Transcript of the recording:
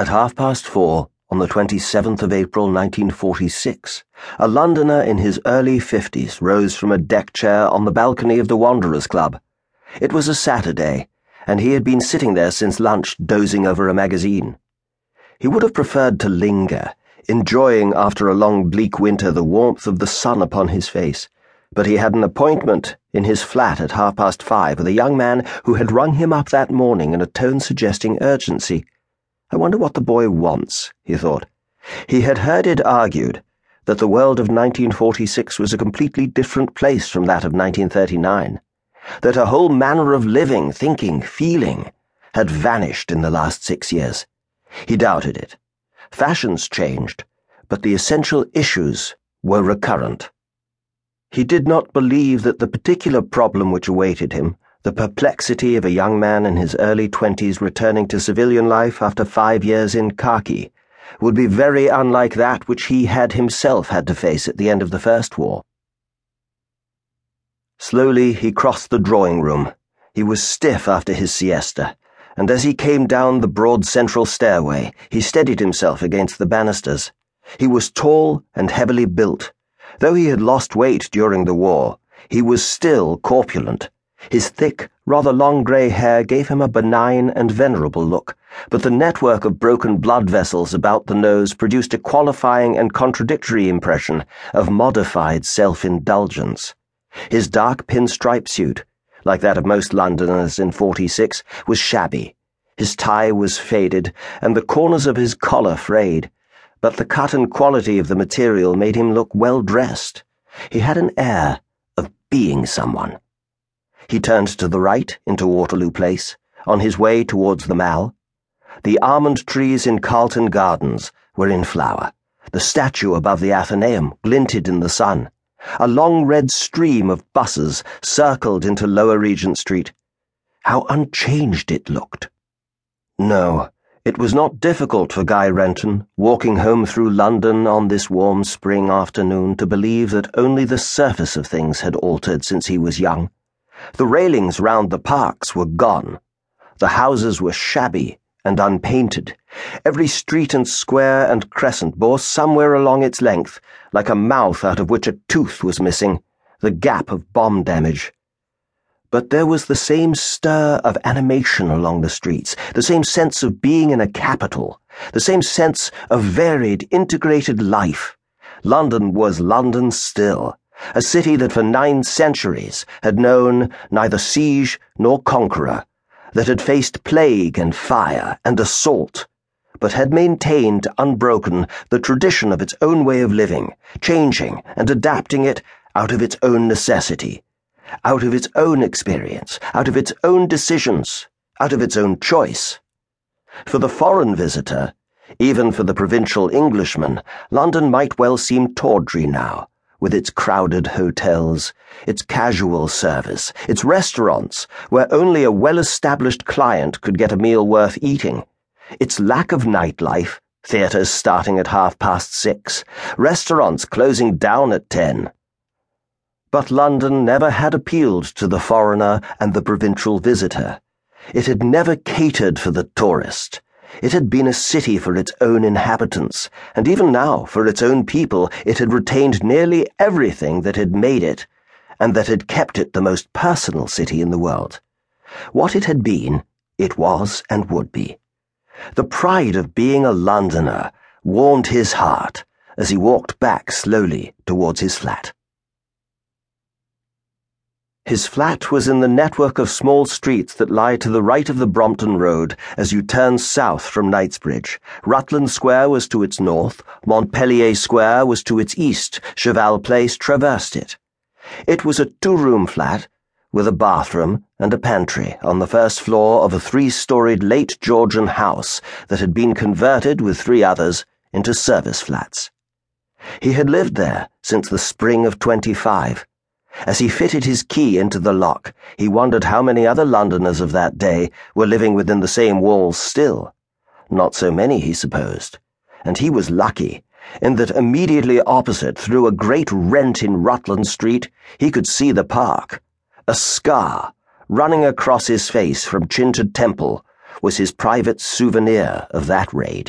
At half past four on the 27th of April 1946, a Londoner in his early 50s rose from a deck chair on the balcony of the Wanderers Club. It was a Saturday, and he had been sitting there since lunch dozing over a magazine. He would have preferred to linger, enjoying after a long bleak winter the warmth of the sun upon his face, but he had an appointment in his flat at half past five with a young man who had rung him up that morning in a tone suggesting urgency. I wonder what the boy wants, he thought. He had heard it argued that the world of 1946 was a completely different place from that of 1939, that a whole manner of living, thinking, feeling had vanished in the last six years. He doubted it. Fashions changed, but the essential issues were recurrent. He did not believe that the particular problem which awaited him the perplexity of a young man in his early twenties returning to civilian life after five years in khaki would be very unlike that which he had himself had to face at the end of the First War. Slowly he crossed the drawing room. He was stiff after his siesta, and as he came down the broad central stairway, he steadied himself against the banisters. He was tall and heavily built. Though he had lost weight during the war, he was still corpulent his thick, rather long grey hair gave him a benign and venerable look, but the network of broken blood vessels about the nose produced a qualifying and contradictory impression of modified self indulgence. His dark pinstripe suit, like that of most Londoners in 46, was shabby. His tie was faded, and the corners of his collar frayed, but the cut and quality of the material made him look well dressed. He had an air of being someone. He turned to the right into Waterloo Place, on his way towards the Mall. The almond trees in Carlton Gardens were in flower. The statue above the Athenaeum glinted in the sun. A long red stream of buses circled into Lower Regent Street. How unchanged it looked. No, it was not difficult for Guy Renton, walking home through London on this warm spring afternoon, to believe that only the surface of things had altered since he was young. The railings round the parks were gone. The houses were shabby and unpainted. Every street and square and crescent bore somewhere along its length, like a mouth out of which a tooth was missing, the gap of bomb damage. But there was the same stir of animation along the streets, the same sense of being in a capital, the same sense of varied, integrated life. London was London still a city that for nine centuries had known neither siege nor conqueror, that had faced plague and fire and assault, but had maintained unbroken the tradition of its own way of living, changing and adapting it out of its own necessity, out of its own experience, out of its own decisions, out of its own choice. For the foreign visitor, even for the provincial Englishman, London might well seem tawdry now with its crowded hotels, its casual service, its restaurants, where only a well established client could get a meal worth eating, its lack of nightlife, theatres starting at half past six, restaurants closing down at ten. But London never had appealed to the foreigner and the provincial visitor. It had never catered for the tourist. It had been a city for its own inhabitants, and even now, for its own people, it had retained nearly everything that had made it, and that had kept it the most personal city in the world. What it had been, it was and would be. The pride of being a Londoner warmed his heart as he walked back slowly towards his flat. His flat was in the network of small streets that lie to the right of the Brompton Road as you turn south from Knightsbridge. Rutland Square was to its north, Montpelier Square was to its east, Cheval Place traversed it. It was a two room flat with a bathroom and a pantry on the first floor of a three storied late Georgian house that had been converted with three others into service flats. He had lived there since the spring of 25 as he fitted his key into the lock, he wondered how many other Londoners of that day were living within the same walls still. Not so many, he supposed. And he was lucky, in that immediately opposite, through a great rent in Rutland Street, he could see the park. A scar, running across his face from chin to temple, was his private souvenir of that raid.